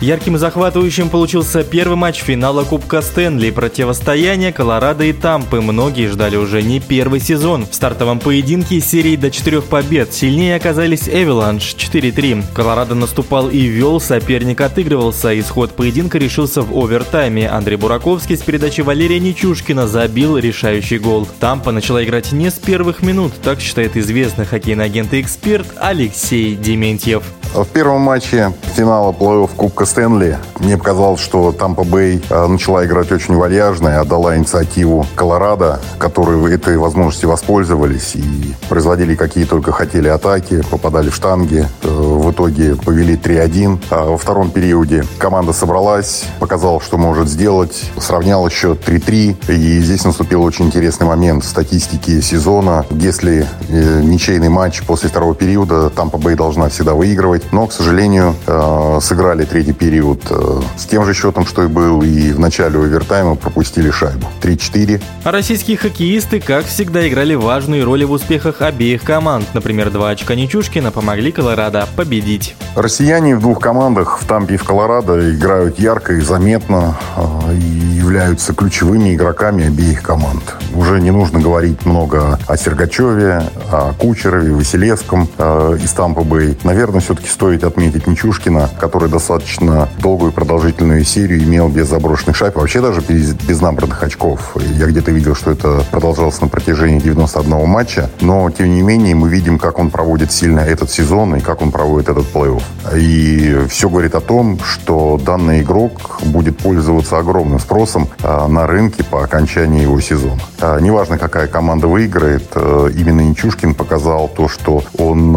Ярким и захватывающим получился первый матч финала Кубка Стэнли. Противостояние Колорадо и Тампы. Многие ждали уже не первый сезон. В стартовом поединке серии до четырех побед сильнее оказались Эвеланш 4-3. Колорадо наступал и вел, соперник отыгрывался. Исход поединка решился в овертайме. Андрей Бураковский с передачи Валерия Нечушкина забил решающий гол. Тампа начала играть не с первых минут, так считает известный хоккейный агент и эксперт Алексей Дементьев. В первом матче финала плей-офф Кубка Стэнли мне показалось, что Тампа Бэй э, начала играть очень вальяжно и отдала инициативу Колорадо, которые этой возможности воспользовались и производили какие только хотели атаки, попадали в штанги. Э, в итоге повели 3-1. А во втором периоде команда собралась, показала, что может сделать, сравняла счет 3-3. И здесь наступил очень интересный момент в статистике сезона. Если э, ничейный матч после второго периода, Тампа Бэй должна всегда выигрывать выигрывать, но, к сожалению, э, сыграли третий период э, с тем же счетом, что и был, и в начале овертайма пропустили шайбу. 3-4. А российские хоккеисты, как всегда, играли важную роль в успехах обеих команд. Например, два очка Нечушкина помогли Колорадо победить. Россияне в двух командах, в Тампе и в Колорадо, играют ярко и заметно э, и являются ключевыми игроками обеих команд. Уже не нужно говорить много о Сергачеве, о Кучерове, Василевском из Тампа Бэй. Наверное, все-таки стоит отметить Нечушкина, который достаточно долгую продолжительную серию имел без заброшенных шайб, вообще даже без, без набранных очков. Я где-то видел, что это продолжалось на протяжении 91 матча, но тем не менее мы видим, как он проводит сильно этот сезон и как он проводит этот плей-офф. И все говорит о том, что данный игрок будет пользоваться огромным спросом а, на рынке по окончании его сезона. А, неважно, какая команда выиграет, а, именно Нечушкин показал то, что он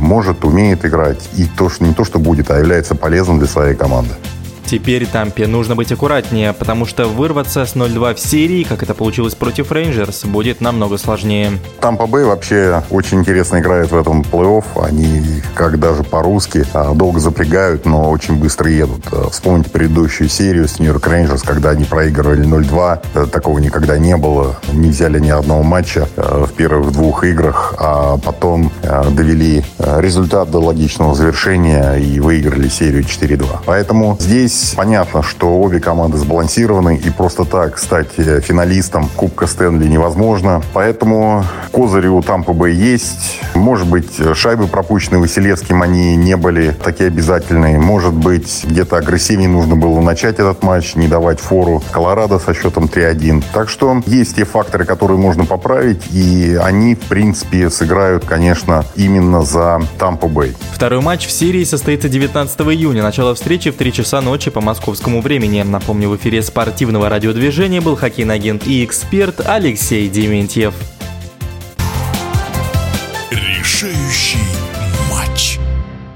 может, умеет играть и то, что не то, что будет, а является полезным для своей команды. Теперь Тампе нужно быть аккуратнее, потому что вырваться с 0-2 в серии, как это получилось против Рейнджерс, будет намного сложнее. Тампа Бэй вообще очень интересно играет в этом плей-офф. Они, как даже по-русски, а, долго запрягают, но очень быстро едут. А, вспомните предыдущую серию с Нью-Йорк Рейнджерс, когда они проигрывали 0-2. Э, такого никогда не было. Не взяли ни одного матча э, в первых двух играх, а потом э, довели результат до логичного завершения и выиграли серию 4-2. Поэтому здесь Здесь понятно, что обе команды сбалансированы, и просто так стать э, финалистом Кубка Стэнли невозможно. Поэтому козыри у Тампа Бэй есть. Может быть, шайбы, пропущенные Василевским, они не были такие обязательные. Может быть, где-то агрессивнее нужно было начать этот матч, не давать фору Колорадо со счетом 3-1. Так что есть те факторы, которые можно поправить, и они, в принципе, сыграют, конечно, именно за Тампа Бэй. Второй матч в серии состоится 19 июня. Начало встречи в 3 часа ночи ночи по московскому времени. Напомню, в эфире спортивного радиодвижения был хоккейный агент и эксперт Алексей Дементьев. Решающий